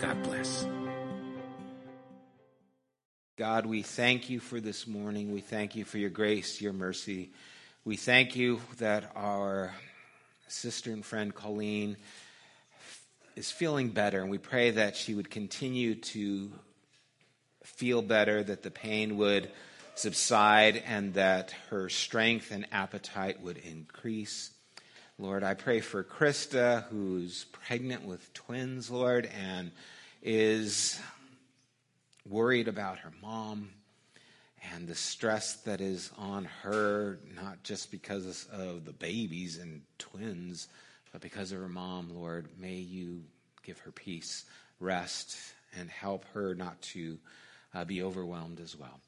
God bless. God, we thank you for this morning. We thank you for your grace, your mercy. We thank you that our sister and friend Colleen is feeling better, and we pray that she would continue to feel better, that the pain would subside, and that her strength and appetite would increase. Lord, I pray for Krista, who's pregnant with twins, Lord, and is worried about her mom and the stress that is on her, not just because of the babies and twins, but because of her mom, Lord. May you give her peace, rest, and help her not to uh, be overwhelmed as well.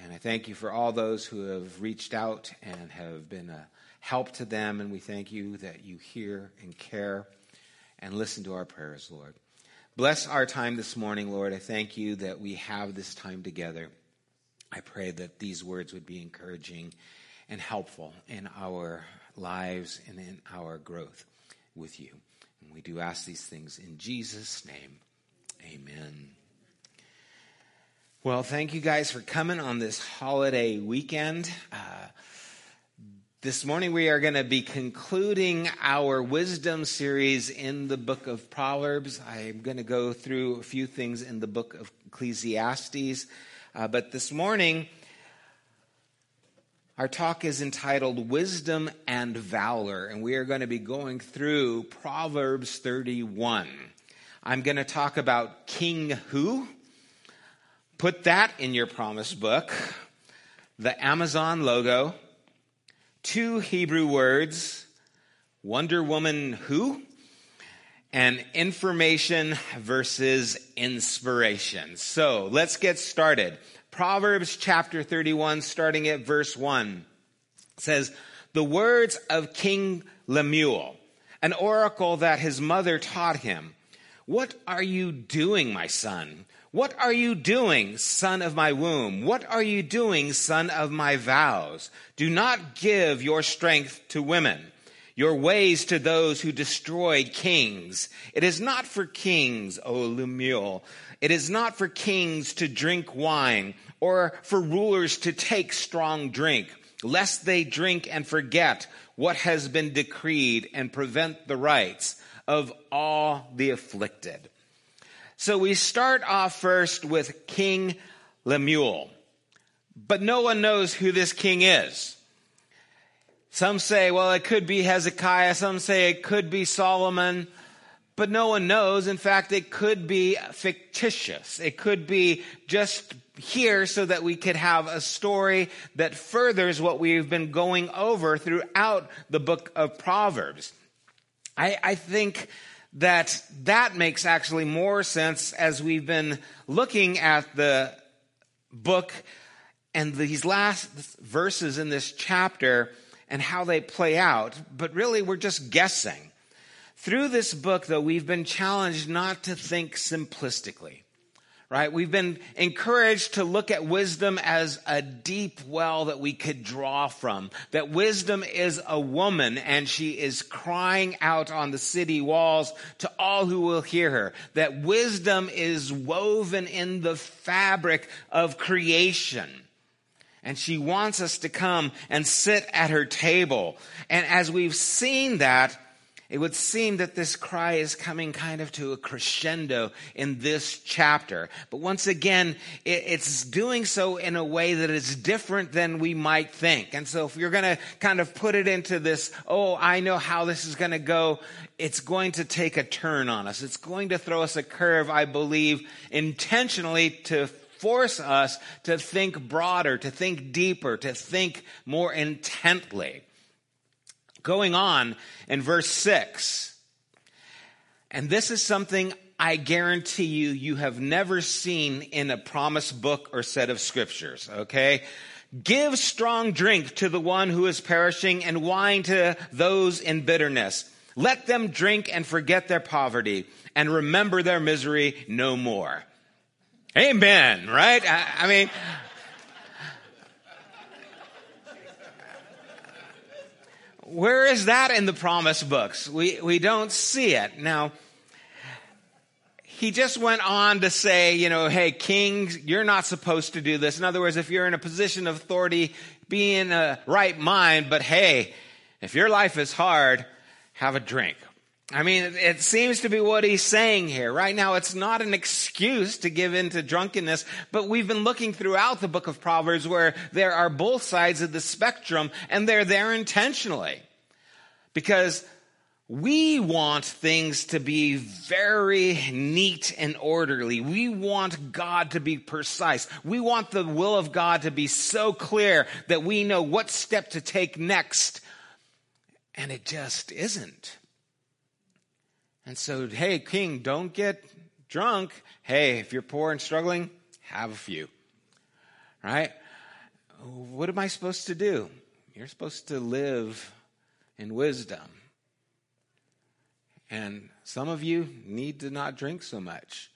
And I thank you for all those who have reached out and have been a help to them. And we thank you that you hear and care and listen to our prayers, Lord. Bless our time this morning, Lord. I thank you that we have this time together. I pray that these words would be encouraging and helpful in our lives and in our growth with you. And we do ask these things in Jesus' name. Amen. Well, thank you guys for coming on this holiday weekend. Uh, this morning we are going to be concluding our wisdom series in the book of Proverbs. I'm going to go through a few things in the book of Ecclesiastes. Uh, but this morning, our talk is entitled Wisdom and Valor, and we are going to be going through Proverbs 31. I'm going to talk about King Who. Put that in your promise book. The Amazon logo two Hebrew words Wonder Woman who? And information versus inspiration. So let's get started. Proverbs chapter 31, starting at verse 1, says, The words of King Lemuel, an oracle that his mother taught him. What are you doing, my son? What are you doing, son of my womb? What are you doing, son of my vows? Do not give your strength to women, your ways to those who destroy kings. It is not for kings, O Lemuel. It is not for kings to drink wine or for rulers to take strong drink, lest they drink and forget what has been decreed and prevent the rights of all the afflicted. So we start off first with King Lemuel. But no one knows who this king is. Some say, well, it could be Hezekiah. Some say it could be Solomon. But no one knows. In fact, it could be fictitious. It could be just here so that we could have a story that furthers what we've been going over throughout the book of Proverbs. I, I think that that makes actually more sense as we've been looking at the book and these last verses in this chapter and how they play out, but really we're just guessing. Through this book, though, we've been challenged not to think simplistically right? We've been encouraged to look at wisdom as a deep well that we could draw from. That wisdom is a woman and she is crying out on the city walls to all who will hear her. That wisdom is woven in the fabric of creation. And she wants us to come and sit at her table. And as we've seen that, it would seem that this cry is coming kind of to a crescendo in this chapter. But once again, it's doing so in a way that is different than we might think. And so if you're going to kind of put it into this, oh, I know how this is going to go, it's going to take a turn on us. It's going to throw us a curve, I believe, intentionally to force us to think broader, to think deeper, to think more intently going on in verse 6. And this is something I guarantee you, you have never seen in a promise book or set of scriptures, okay? Give strong drink to the one who is perishing and wine to those in bitterness. Let them drink and forget their poverty and remember their misery no more. Amen, right? I, I mean, where is that in the promise books? We, we don't see it. Now, he just went on to say, you know, hey, kings, you're not supposed to do this. In other words, if you're in a position of authority, be in a right mind, but hey, if your life is hard, have a drink. I mean, it seems to be what he's saying here. Right now, it's not an excuse to give in to drunkenness, but we've been looking throughout the book of Proverbs where there are both sides of the spectrum, and they're there intentionally. Because we want things to be very neat and orderly. We want God to be precise. We want the will of God to be so clear that we know what step to take next. And it just isn't. And so, hey, king, don't get drunk. Hey, if you're poor and struggling, have a few. Right? What am I supposed to do? You're supposed to live in wisdom. And some of you need to not drink so much.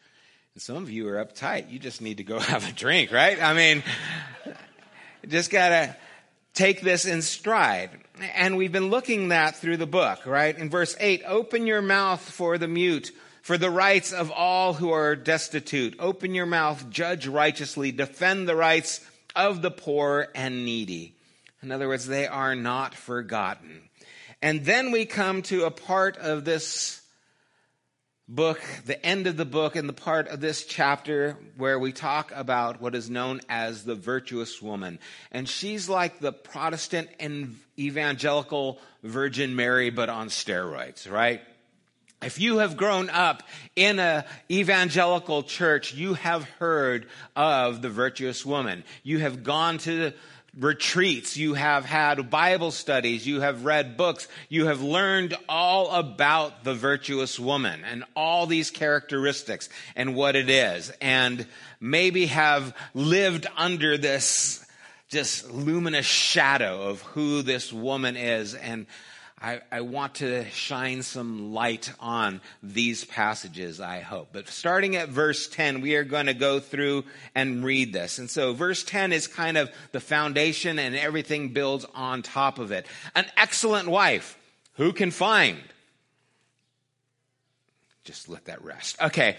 And some of you are uptight. You just need to go have a drink, right? I mean, just gotta take this in stride. And we've been looking that through the book, right? In verse 8, open your mouth for the mute, for the rights of all who are destitute. Open your mouth, judge righteously, defend the rights of the poor and needy. In other words, they are not forgotten. And then we come to a part of this book, the end of the book, and the part of this chapter where we talk about what is known as the virtuous woman. And she's like the Protestant and evangelical Virgin Mary, but on steroids, right? If you have grown up in a evangelical church, you have heard of the virtuous woman. You have gone to retreats, you have had Bible studies, you have read books, you have learned all about the virtuous woman and all these characteristics and what it is, and maybe have lived under this just luminous shadow of who this woman is and I, I, want to shine some light on these passages, I hope. But starting at verse 10, we are going to go through and read this. And so verse 10 is kind of the foundation and everything builds on top of it. An excellent wife, who can find? Just let that rest. Okay.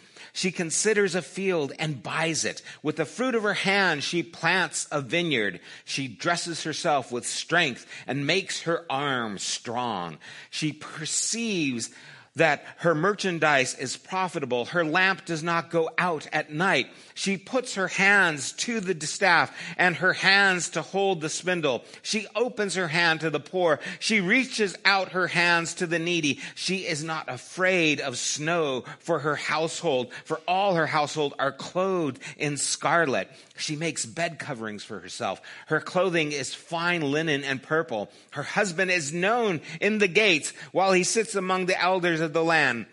She considers a field and buys it. With the fruit of her hand, she plants a vineyard. She dresses herself with strength and makes her arms strong. She perceives that her merchandise is profitable. Her lamp does not go out at night. She puts her hands to the staff and her hands to hold the spindle. She opens her hand to the poor. She reaches out her hands to the needy. She is not afraid of snow for her household, for all her household are clothed in scarlet. She makes bed coverings for herself. Her clothing is fine linen and purple. Her husband is known in the gates while he sits among the elders of the land.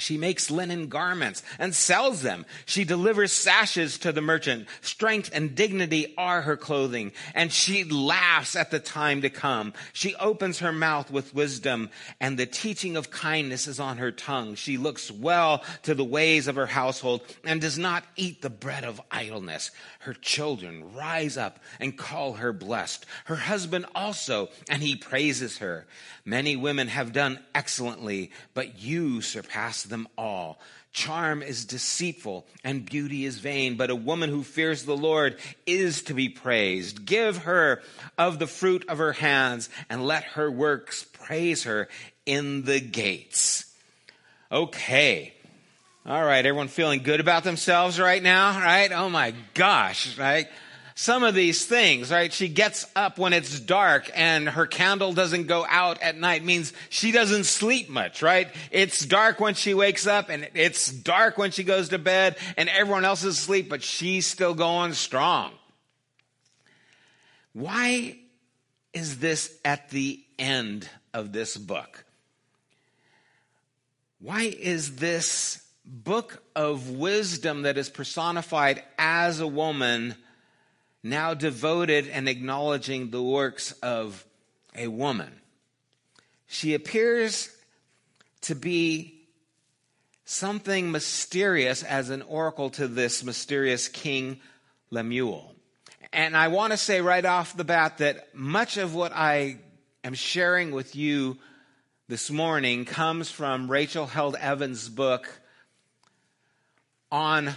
She makes linen garments and sells them. She delivers sashes to the merchant. Strength and dignity are her clothing, and she laughs at the time to come. She opens her mouth with wisdom, and the teaching of kindness is on her tongue. She looks well to the ways of her household and does not eat the bread of idleness. Her children rise up and call her blessed. Her husband also, and he praises her. Many women have done excellently, but you surpass them all. Charm is deceitful and beauty is vain, but a woman who fears the Lord is to be praised. Give her of the fruit of her hands and let her works praise her in the gates. Okay. All right. Everyone feeling good about themselves right now, right? Oh my gosh, right? Some of these things, right? She gets up when it's dark and her candle doesn't go out at night means she doesn't sleep much, right? It's dark when she wakes up and it's dark when she goes to bed and everyone else is asleep, but she's still going strong. Why is this at the end of this book? Why is this book of wisdom that is personified as a woman now devoted and acknowledging the works of a woman. She appears to be something mysterious as an oracle to this mysterious King Lemuel. And I want to say right off the bat that much of what I am sharing with you this morning comes from Rachel Held Evans' book on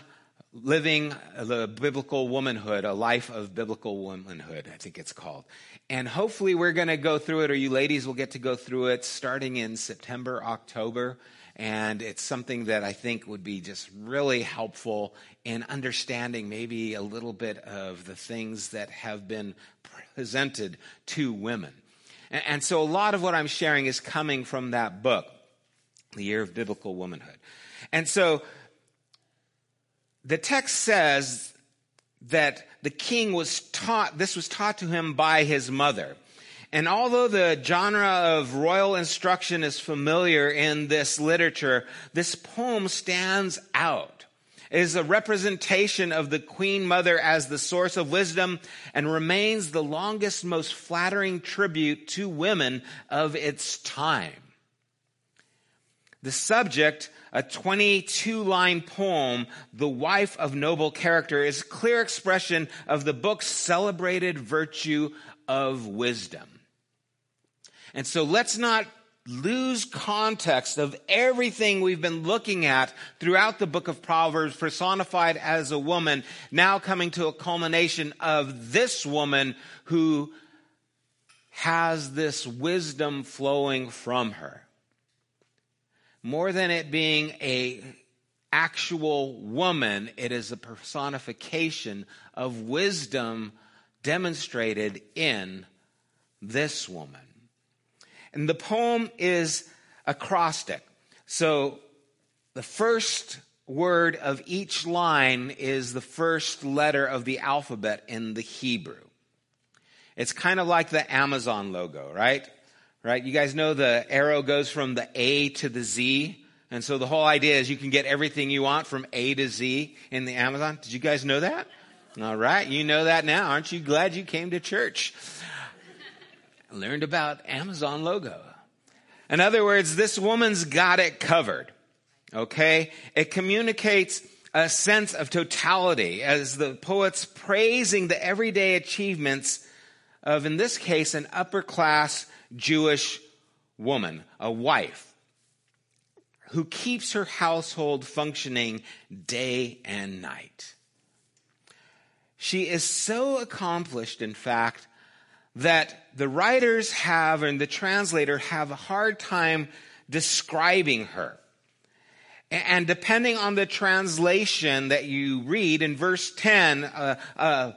living the biblical womanhood, a life of biblical womanhood, I think it's called. And hopefully we're going to go through it, or you ladies will get to go through it starting in September, October. And it's something that I think would be just really helpful in understanding maybe a little bit of the things that have been presented to women. And so a lot of what I'm sharing is coming from that book, The Year of Biblical Womanhood. And so the text says that the king was taught, this was taught to him by his mother. And although the genre of royal instruction is familiar in this literature, this poem stands out. It is a representation of the queen mother as the source of wisdom and remains the longest, most flattering tribute to women of its time. The subject a 22 line poem, The Wife of Noble Character, is a clear expression of the book's celebrated virtue of wisdom. And so let's not lose context of everything we've been looking at throughout the book of Proverbs, personified as a woman, now coming to a culmination of this woman who has this wisdom flowing from her more than it being a actual woman, it is a personification of wisdom demonstrated in this woman. And the poem is acrostic. So the first word of each line is the first letter of the alphabet in the Hebrew. It's kind of like the Amazon logo, right? Right? You guys know the arrow goes from the A to the Z. And so the whole idea is you can get everything you want from A to Z in the Amazon. Did you guys know that? All right. You know that now. Aren't you glad you came to church? Learned about Amazon logo. In other words, this woman's got it covered. Okay. It communicates a sense of totality as the poets praising the everyday achievements of, in this case, an upper class Jewish woman, a wife, who keeps her household functioning day and night. She is so accomplished, in fact, that the writers have and the translator have a hard time describing her. And depending on the translation that you read, in verse 10, a, a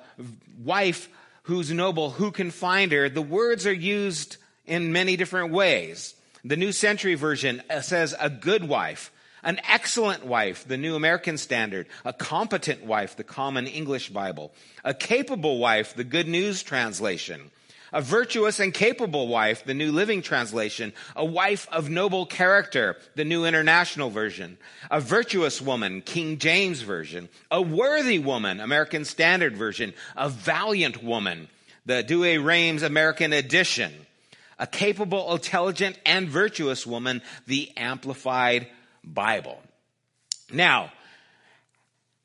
wife who's noble, who can find her, the words are used in many different ways. The New Century Version uh, says a good wife, an excellent wife, the New American Standard, a competent wife, the Common English Bible, a capable wife, the Good News Translation, a virtuous and capable wife, the New Living Translation, a wife of noble character, the New International Version, a virtuous woman, King James Version, a worthy woman, American Standard Version, a valiant woman, the Douay Rheims American Edition, a capable, intelligent, and virtuous woman, the Amplified Bible. Now,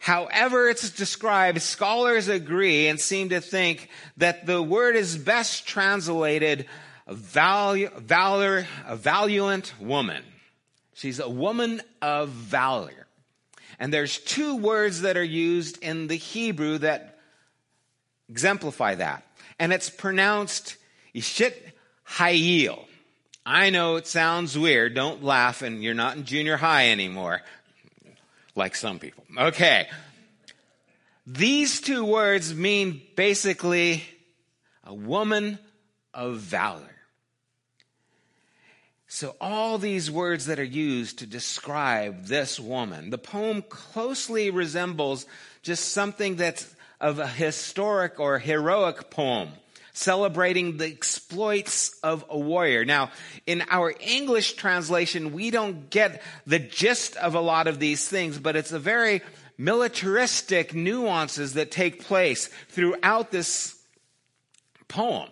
However, it's described, scholars agree and seem to think that the word is best translated value, valor, a valiant woman. She's a woman of valor. And there's two words that are used in the Hebrew that exemplify that. And it's pronounced Ishit Hayil. I know it sounds weird. Don't laugh, and you're not in junior high anymore like some people. Okay. These two words mean basically a woman of valor. So, all these words that are used to describe this woman, the poem closely resembles just something that's of a historic or heroic poem celebrating the exploits of a warrior. Now, in our English translation, we don't get the gist of a lot of these things, but it's a very militaristic nuances that take place throughout this poem.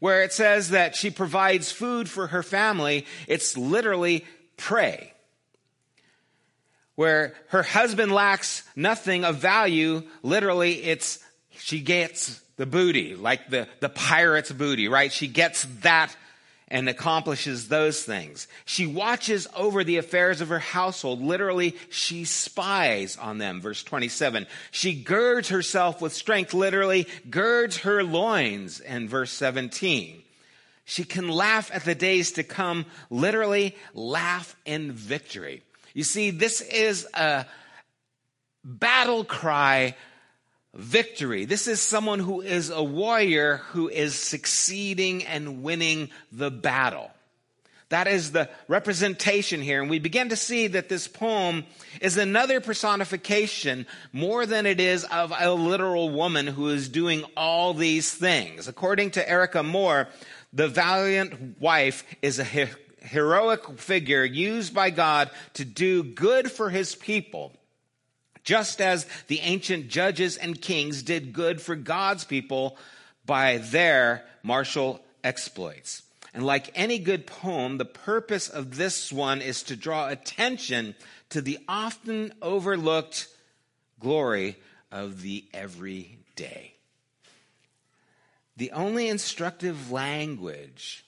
Where it says that she provides food for her family, it's literally prey. Where her husband lacks nothing of value, literally it's she gets the booty, like the, the pirate's booty, right? She gets that and accomplishes those things. She watches over the affairs of her household. Literally, she spies on them. Verse 27. She girds herself with strength. Literally, girds her loins. And verse 17. She can laugh at the days to come. Literally, laugh in victory. You see, this is a battle cry victory. This is someone who is a warrior who is succeeding and winning the battle. That is the representation here. And we begin to see that this poem is another personification more than it is of a literal woman who is doing all these things. According to Erica Moore, the valiant wife is a heroic figure used by God to do good for his people just as the ancient judges and kings did good for God's people by their martial exploits. And like any good poem, the purpose of this one is to draw attention to the often overlooked glory of the everyday. The only instructive language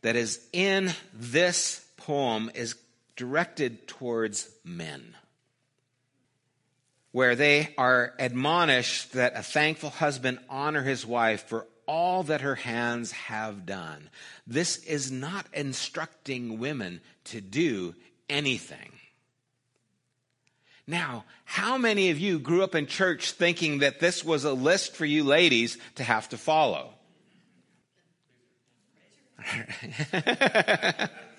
that is in this poem is directed towards men where they are admonished that a thankful husband honor his wife for all that her hands have done. This is not instructing women to do anything. Now, how many of you grew up in church thinking that this was a list for you ladies to have to follow?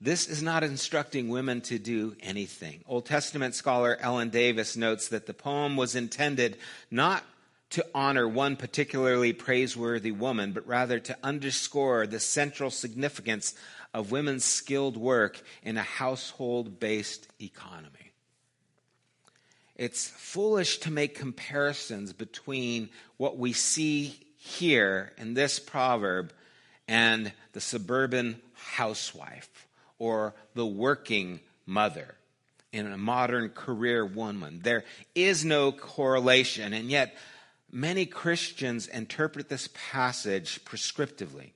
This is not instructing women to do anything. Old Testament scholar Ellen Davis notes that the poem was intended not to honor one particularly praiseworthy woman, but rather to underscore the central significance of women's skilled work in a household based economy. It's foolish to make comparisons between what we see here in this proverb and the suburban housewife or the working mother in a modern career woman. There is no correlation, and yet many Christians interpret this passage prescriptively,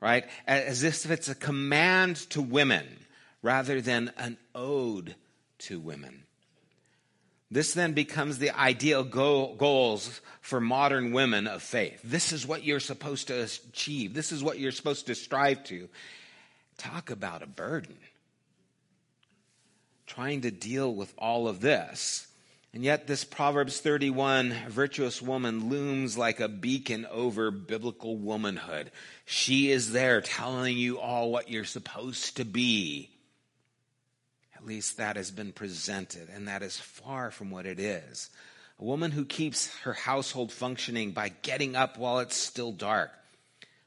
right? As if it's a command to women rather than an ode to women. This then becomes the ideal goal, goals for modern women of faith. This is what you're supposed to achieve. This is what you're supposed to strive to. Talk about a burden. Trying to deal with all of this. And yet, this Proverbs 31 virtuous woman looms like a beacon over biblical womanhood. She is there telling you all what you're supposed to be. At least that has been presented, and that is far from what it is. A woman who keeps her household functioning by getting up while it's still dark.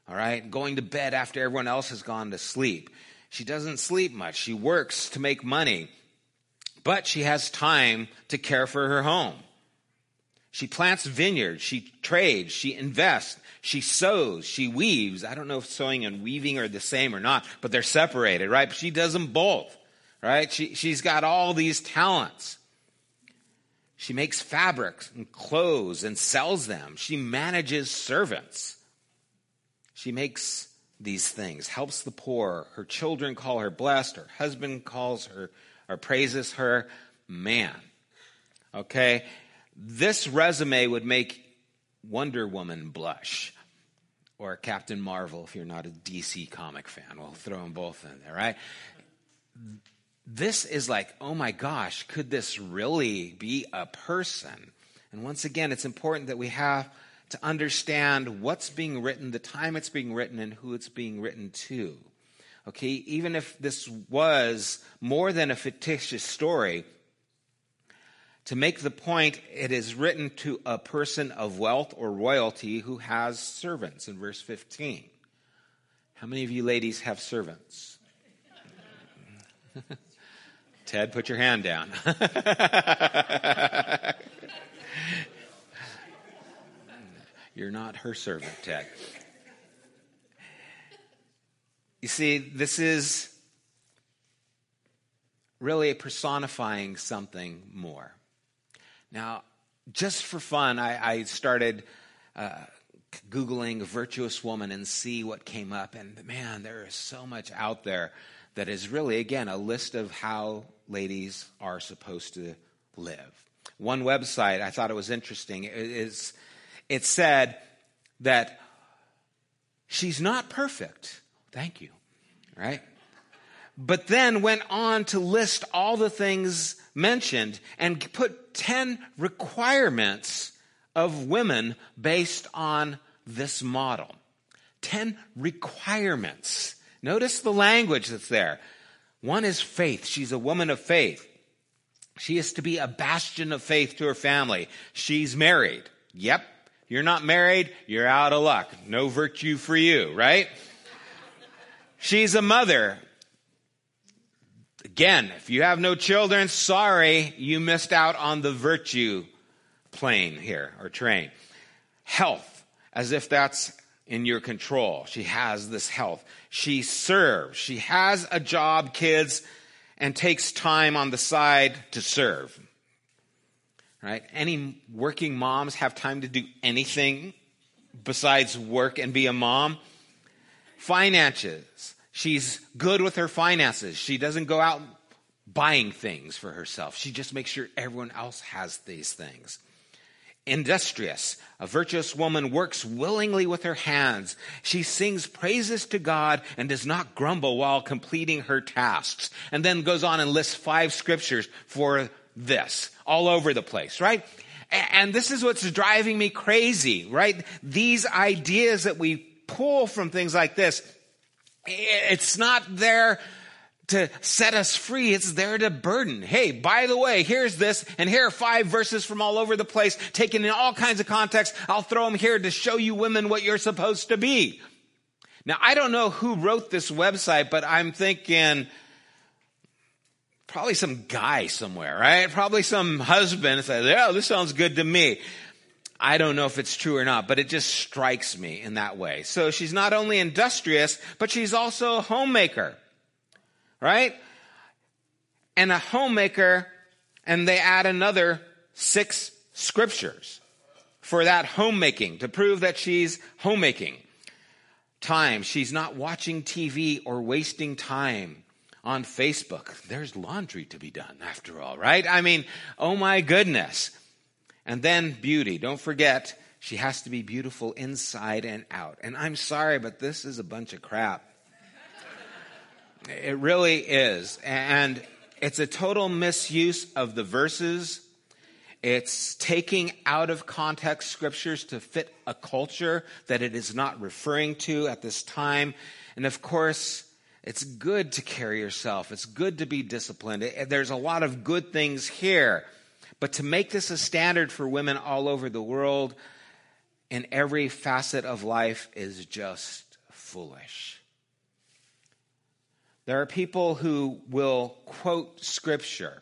All right? Going to bed after everyone else has gone to sleep. She doesn't sleep much. She works to make money, but she has time to care for her home. She plants vineyards, she trades, she invests, she sews, she weaves. I don't know if sewing and weaving are the same or not, but they're separated, right? But she does them both, right? She, she's got all these talents. She makes fabrics and clothes and sells them. She manages servants. She makes these things, helps the poor. Her children call her blessed. Her husband calls her or praises her man. Okay? This resume would make Wonder Woman blush. Or Captain Marvel, if you're not a DC comic fan. We'll throw them both in there, right? This is like, oh my gosh, could this really be a person? And once again, it's important that we have to understand what's being written, the time it's being written, and who it's being written to. Okay, even if this was more than a fictitious story, to make the point, it is written to a person of wealth or royalty who has servants in verse 15. How many of you ladies have servants? Ted, put your hand down. You're not her servant, Ted. You see, this is really personifying something more. Now, just for fun, I, I started uh, Googling virtuous woman and see what came up. And man, there is so much out there that is really, again, a list of how ladies are supposed to live. One website, I thought it was interesting, is, it said that she's not perfect. Thank you. Right? But then went on to list all the things mentioned and put 10 requirements of women based on this model. 10 requirements. Notice the language that's there. One is faith. She's a woman of faith. She is to be a bastion of faith to her family. She's married. Yep. You're not married, you're out of luck. No virtue for you, right? She's a mother. Again, if you have no children, sorry, you missed out on the virtue plane here or train. Health, as if that's in your control. She has this health. She serves. She has a job, kids, and takes time on the side to serve. Right? Any working moms have time to do anything besides work and be a mom? Finances. She's good with her finances. She doesn't go out buying things for herself. She just makes sure everyone else has these things. Industrious. A virtuous woman works willingly with her hands. She sings praises to God and does not grumble while completing her tasks. And then goes on and lists five scriptures for this all over the place, right? And this is what's driving me crazy, right? These ideas that we pull from things like this, it's not there to set us free. It's there to burden. Hey, by the way, here's this, and here are five verses from all over the place, taken in all kinds of contexts. I'll throw them here to show you women what you're supposed to be. Now, I don't know who wrote this website, but I'm thinking, probably some guy somewhere, right? Probably some husband says, yeah, this sounds good to me. I don't know if it's true or not, but it just strikes me in that way. So she's not only industrious, but she's also a homemaker, right? And a homemaker, and they add another six scriptures for that homemaking to prove that she's homemaking. Time, she's not watching TV or wasting time on Facebook. There's laundry to be done after all, right? I mean, oh my goodness. And then beauty. Don't forget, she has to be beautiful inside and out. And I'm sorry, but this is a bunch of crap. It really is. And it's a total misuse of the verses. It's taking out of context scriptures to fit a culture that it is not referring to at this time. And of course, it's good to carry yourself. It's good to be disciplined. Eh, eh, there's a lot of good things here. But to make this a standard for women all over the world in every facet of life is just foolish. There are people who will quote scripture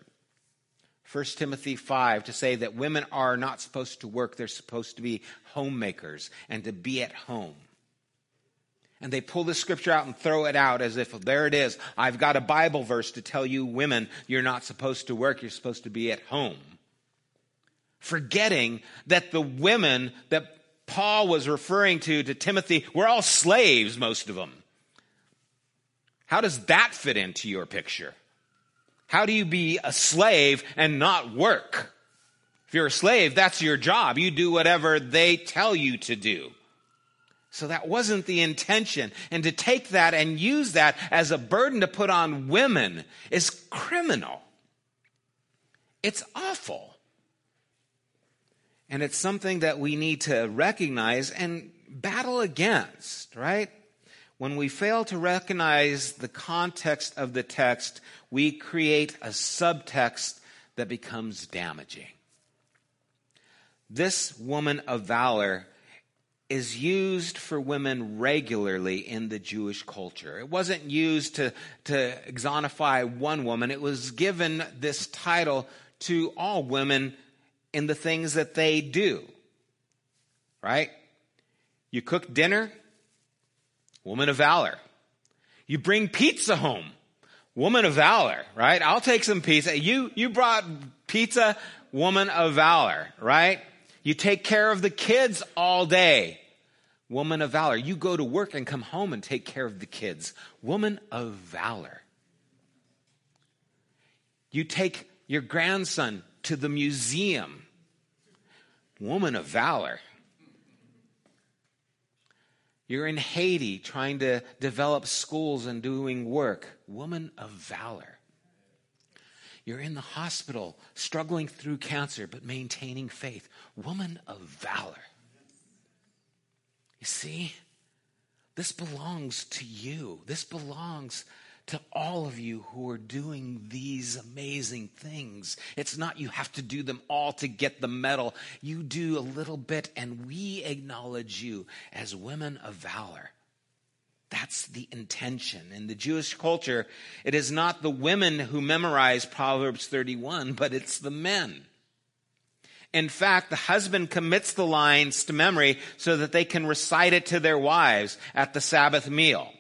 1 Timothy 5 to say that women are not supposed to work, they're supposed to be homemakers and to be at home. And they pull the scripture out and throw it out as if there it is. I've got a Bible verse to tell you women you're not supposed to work, you're supposed to be at home. Forgetting that the women that Paul was referring to to Timothy were all slaves, most of them. How does that fit into your picture? How do you be a slave and not work? If you're a slave, that's your job. You do whatever they tell you to do. So that wasn't the intention. And to take that and use that as a burden to put on women is criminal. It's awful. And it's something that we need to recognize and battle against, right? When we fail to recognize the context of the text, we create a subtext that becomes damaging. This woman of valor is used for women regularly in the Jewish culture. It wasn't used to, to exonify one woman, it was given this title to all women in the things that they do. Right? You cook dinner, woman of valor. You bring pizza home, woman of valor, right? I'll take some pizza. You, you brought pizza, woman of valor, right? You take care of the kids all day, woman of valor. You go to work and come home and take care of the kids, woman of valor. You take your grandson to the museum, woman of valor. You're in Haiti trying to develop schools and doing work. Woman of valor. You're in the hospital struggling through cancer but maintaining faith. Woman of valor. You see, this belongs to you. This belongs to all of you who are doing these amazing things. It's not you have to do them all to get the medal. You do a little bit, and we acknowledge you as women of valor. That's the intention. In the Jewish culture, it is not the women who memorize Proverbs 31, but it's the men. In fact, the husband commits the lines to memory so that they can recite it to their wives at the Sabbath meal.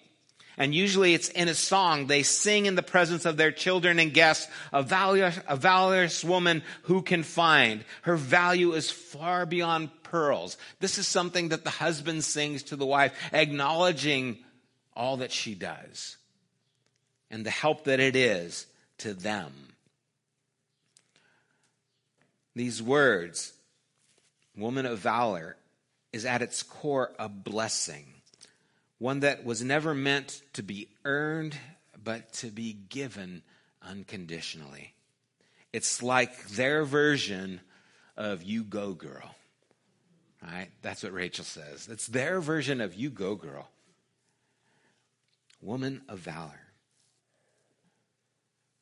And usually it's in a song. They sing in the presence of their children and guests, a valorous, a valorous woman who can find. Her value is far beyond pearls. This is something that the husband sings to the wife, acknowledging all that she does and the help that it is to them. These words, woman of valor, is at its core a blessing one that was never meant to be earned, but to be given unconditionally. It's like their version of You Go Girl. Right? That's what Rachel says. It's their version of You Go Girl. Woman of valor.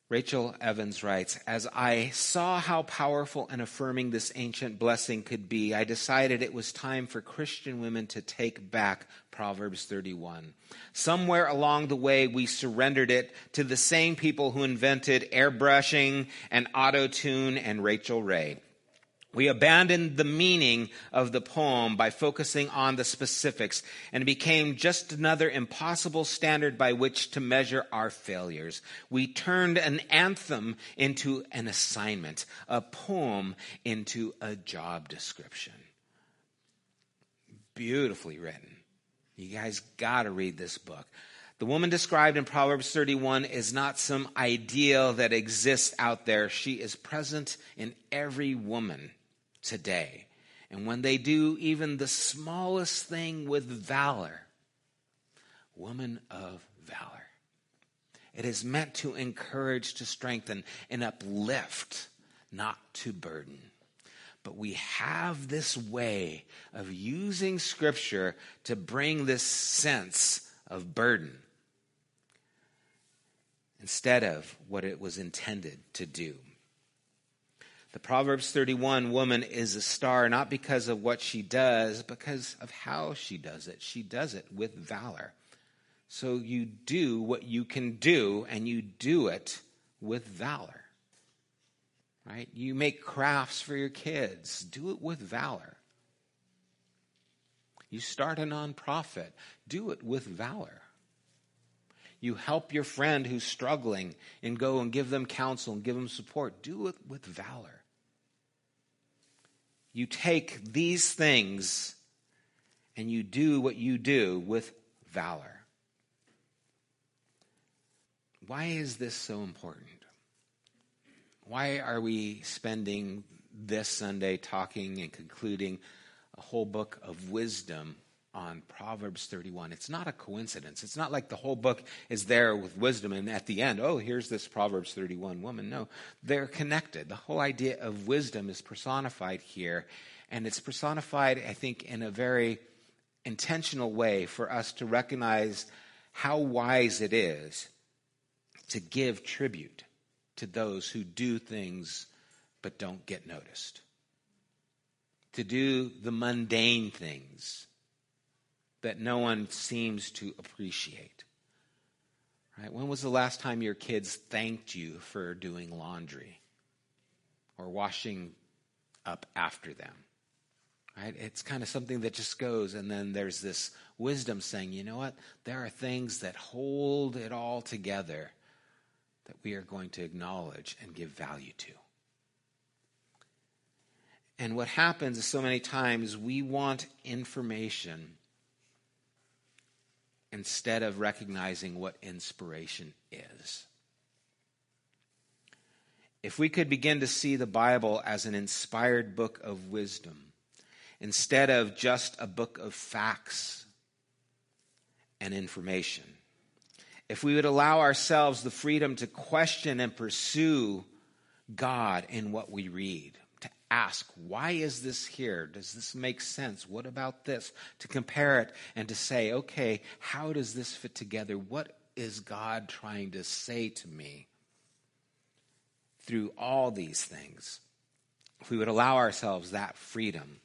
Rachel Evans writes As I saw how powerful and affirming this ancient blessing could be, I decided it was time for Christian women to take back Proverbs 31. Somewhere along the way, we surrendered it to the same people who invented airbrushing and auto tune and Rachael Ray. We abandoned the meaning of the poem by focusing on the specifics, and became just another impossible standard by which to measure our failures. We turned an anthem into an assignment, a poem into a job description. Beautifully written. You guys got to read this book. The woman described in Proverbs 31 is not some ideal that exists out there. She is present in every woman today. And when they do even the smallest thing with valor, woman of valor. It is meant to encourage, to strengthen, and uplift, not to burden. But we have this way of using Scripture to bring this sense of burden instead of what it was intended to do. The Proverbs 31 woman is a star not because of what she does, because of how she does it. She does it with valor. So you do what you can do, and you do it with valor. Right? You make crafts for your kids, do it with valor. You start a nonprofit, do it with valor. You help your friend who's struggling and go and give them counsel and give them support, do it with valor you take these things and you do what you do with valor. Why is this so important? Why are we spending this Sunday talking and concluding a whole book of wisdom on Proverbs 31. It's not a coincidence. It's not like the whole book is there with wisdom and at the end, oh, here's this Proverbs 31 woman. No, they're connected. The whole idea of wisdom is personified here, and it's personified, I think, in a very intentional way for us to recognize how wise it is to give tribute to those who do things but don't get noticed, to do the mundane things that no one seems to appreciate. Right? When was the last time your kids thanked you for doing laundry or washing up after them? Right? It's kind of something that just goes, and then there's this wisdom saying, you know what? There are things that hold it all together that we are going to acknowledge and give value to. And what happens is so many times we want information instead of recognizing what inspiration is. If we could begin to see the Bible as an inspired book of wisdom, instead of just a book of facts and information, if we would allow ourselves the freedom to question and pursue God in what we read, ask, why is this here? Does this make sense? What about this? To compare it and to say, okay, how does this fit together? What is God trying to say to me through all these things? If we would allow ourselves that freedom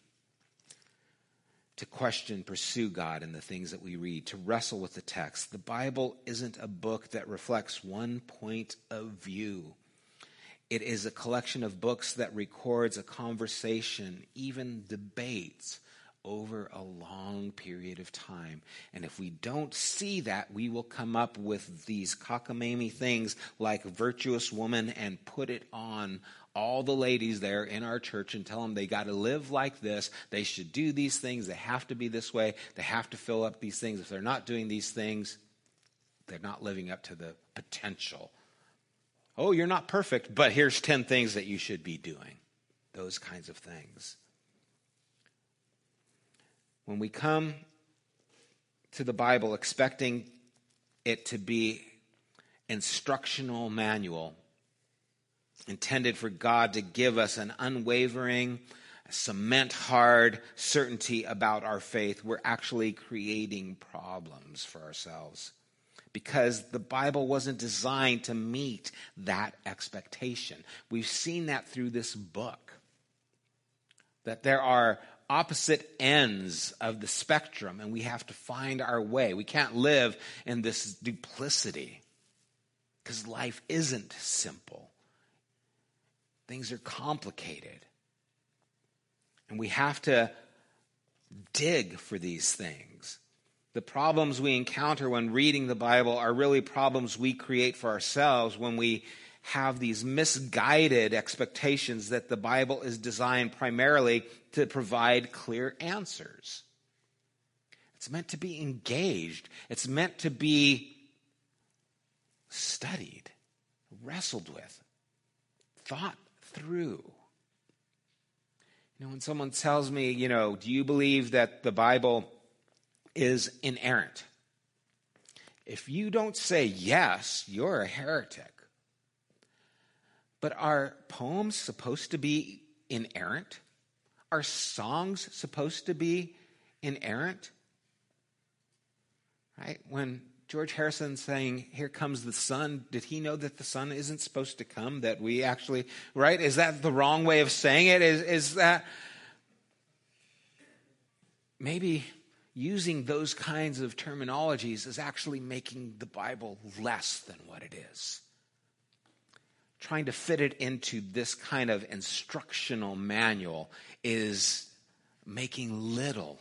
to question, pursue God in the things that we read, to wrestle with the text. The Bible isn't a book that reflects one point of view. It is a collection of books that records a conversation, even debates, over a long period of time. And if we don't see that, we will come up with these cockamamie things like virtuous woman and put it on all the ladies there in our church and tell them they got to live like this. They should do these things. They have to be this way. They have to fill up these things. If they're not doing these things, they're not living up to the potential oh, you're not perfect, but here's 10 things that you should be doing. Those kinds of things. When we come to the Bible expecting it to be instructional manual intended for God to give us an unwavering, cement hard certainty about our faith, we're actually creating problems for ourselves because the Bible wasn't designed to meet that expectation. We've seen that through this book. That there are opposite ends of the spectrum, and we have to find our way. We can't live in this duplicity because life isn't simple, things are complicated. And we have to dig for these things. The problems we encounter when reading the Bible are really problems we create for ourselves when we have these misguided expectations that the Bible is designed primarily to provide clear answers. It's meant to be engaged, it's meant to be studied, wrestled with, thought through. You know, when someone tells me, you know, do you believe that the Bible is inerrant. If you don't say yes, you're a heretic. But are poems supposed to be inerrant? Are songs supposed to be inerrant? Right? When George Harrison saying, Here comes the sun, did he know that the sun isn't supposed to come? That we actually, right? Is that the wrong way of saying it? Is, is that maybe using those kinds of terminologies is actually making the Bible less than what it is? Trying to fit it into this kind of instructional manual is making little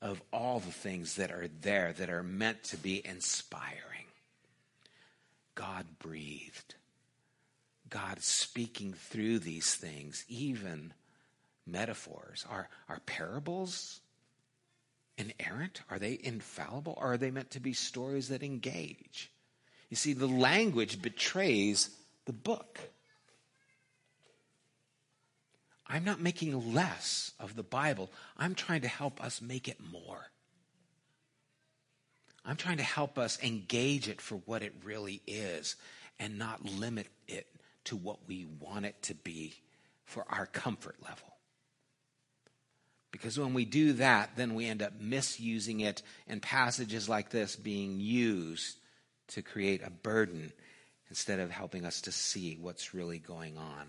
of all the things that are there that are meant to be inspiring. God breathed. God speaking through these things, even metaphors. Are, are parables inerrant? Are they infallible? Or are they meant to be stories that engage? You see, the language betrays the book. I'm not making less of the Bible. I'm trying to help us make it more. I'm trying to help us engage it for what it really is and not limit it to what we want it to be for our comfort level. Because when we do that, then we end up misusing it and passages like this being used to create a burden instead of helping us to see what's really going on.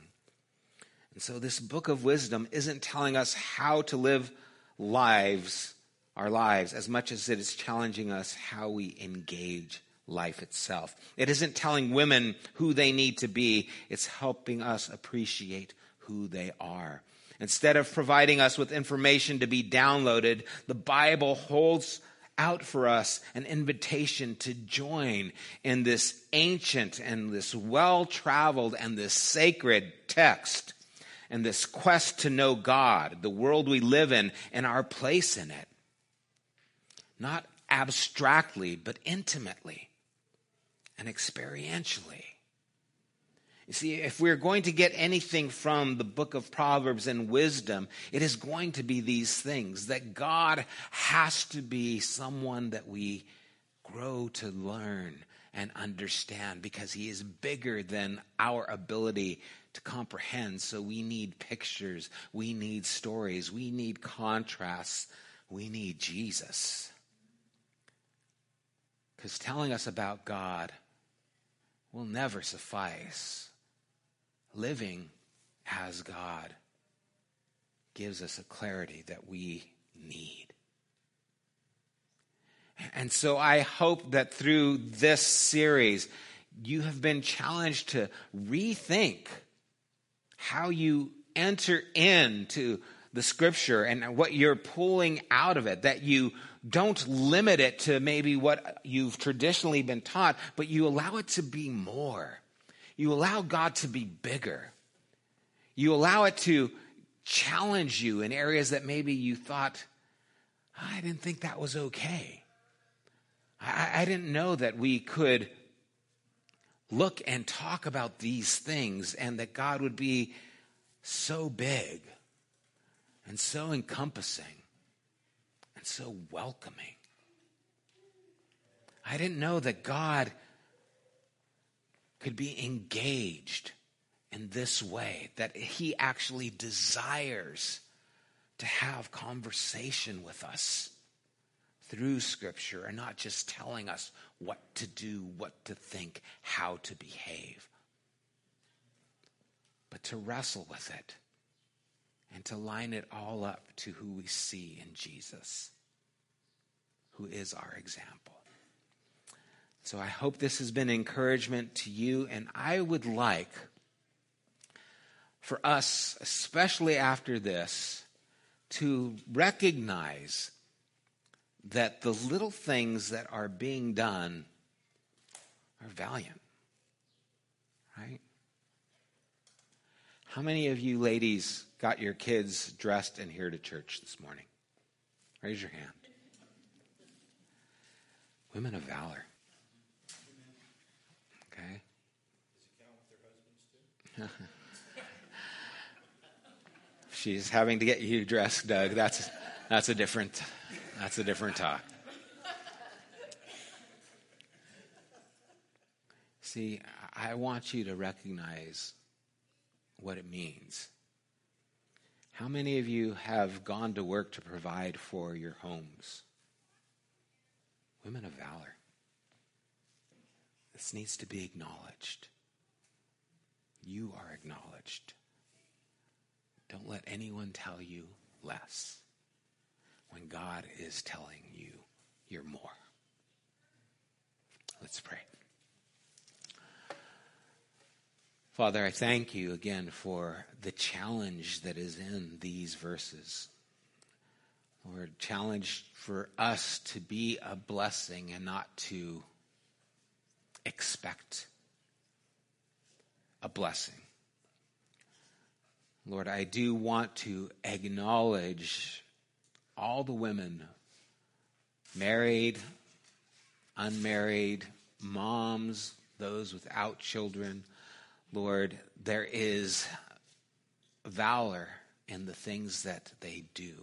And so this book of wisdom isn't telling us how to live lives, our lives, as much as it is challenging us how we engage life itself. It isn't telling women who they need to be, it's helping us appreciate who they are. Instead of providing us with information to be downloaded, the Bible holds out for us an invitation to join in this ancient and this well traveled and this sacred text and this quest to know God, the world we live in, and our place in it. Not abstractly, but intimately and experientially. You see, if we're going to get anything from the book of Proverbs and wisdom, it is going to be these things that God has to be someone that we grow to learn and understand because he is bigger than our ability to comprehend. So we need pictures, we need stories, we need contrasts, we need Jesus. Because telling us about God will never suffice. Living as God gives us a clarity that we need. And so I hope that through this series, you have been challenged to rethink how you enter into the scripture and what you're pulling out of it, that you don't limit it to maybe what you've traditionally been taught, but you allow it to be more. You allow God to be bigger. You allow it to challenge you in areas that maybe you thought, I didn't think that was okay. I, I didn't know that we could look and talk about these things and that God would be so big and so encompassing and so welcoming. I didn't know that God could be engaged in this way, that He actually desires to have conversation with us through Scripture and not just telling us what to do, what to think, how to behave, but to wrestle with it and to line it all up to who we see in Jesus, who is our example. So I hope this has been encouragement to you, and I would like for us, especially after this, to recognize that the little things that are being done are valiant. Right? How many of you ladies got your kids dressed and here to church this morning? Raise your hand. Women of valor. Okay. She's having to get you dressed, Doug. That's that's a different that's a different talk. See, I want you to recognize what it means. How many of you have gone to work to provide for your homes? Women of valor. This needs to be acknowledged. You are acknowledged. Don't let anyone tell you less when God is telling you you're more. Let's pray. Father, I thank you again for the challenge that is in these verses. Lord, challenge for us to be a blessing and not to expect a blessing. Lord, I do want to acknowledge all the women, married, unmarried, moms, those without children. Lord, there is valor in the things that they do.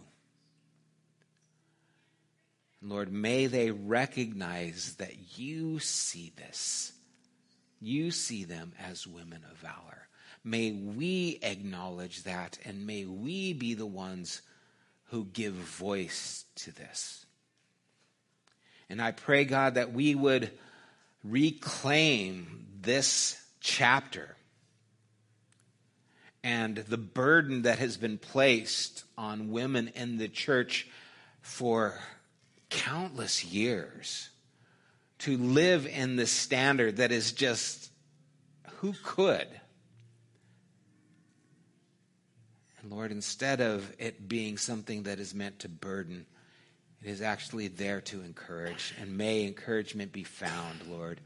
Lord, may they recognize that you see this. You see them as women of valor. May we acknowledge that and may we be the ones who give voice to this. And I pray, God, that we would reclaim this chapter and the burden that has been placed on women in the church for countless years to live in this standard that is just who could? And Lord, instead of it being something that is meant to burden, it is actually there to encourage. And may encouragement be found, Lord,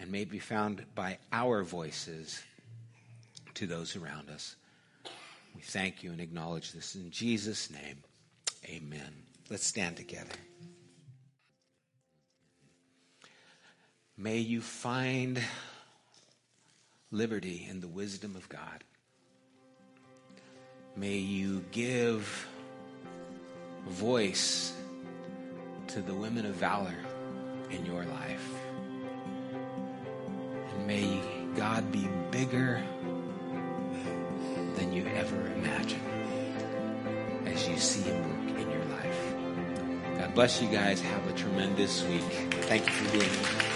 and may be found by our voices to those around us. We thank you and acknowledge this in Jesus' name. Amen. Let's stand together. May you find liberty in the wisdom of God. May you give voice to the women of valor in your life. And may God be bigger than you ever imagined as you see Him work in your life. God bless you guys. Have a tremendous week. Thank you for being here.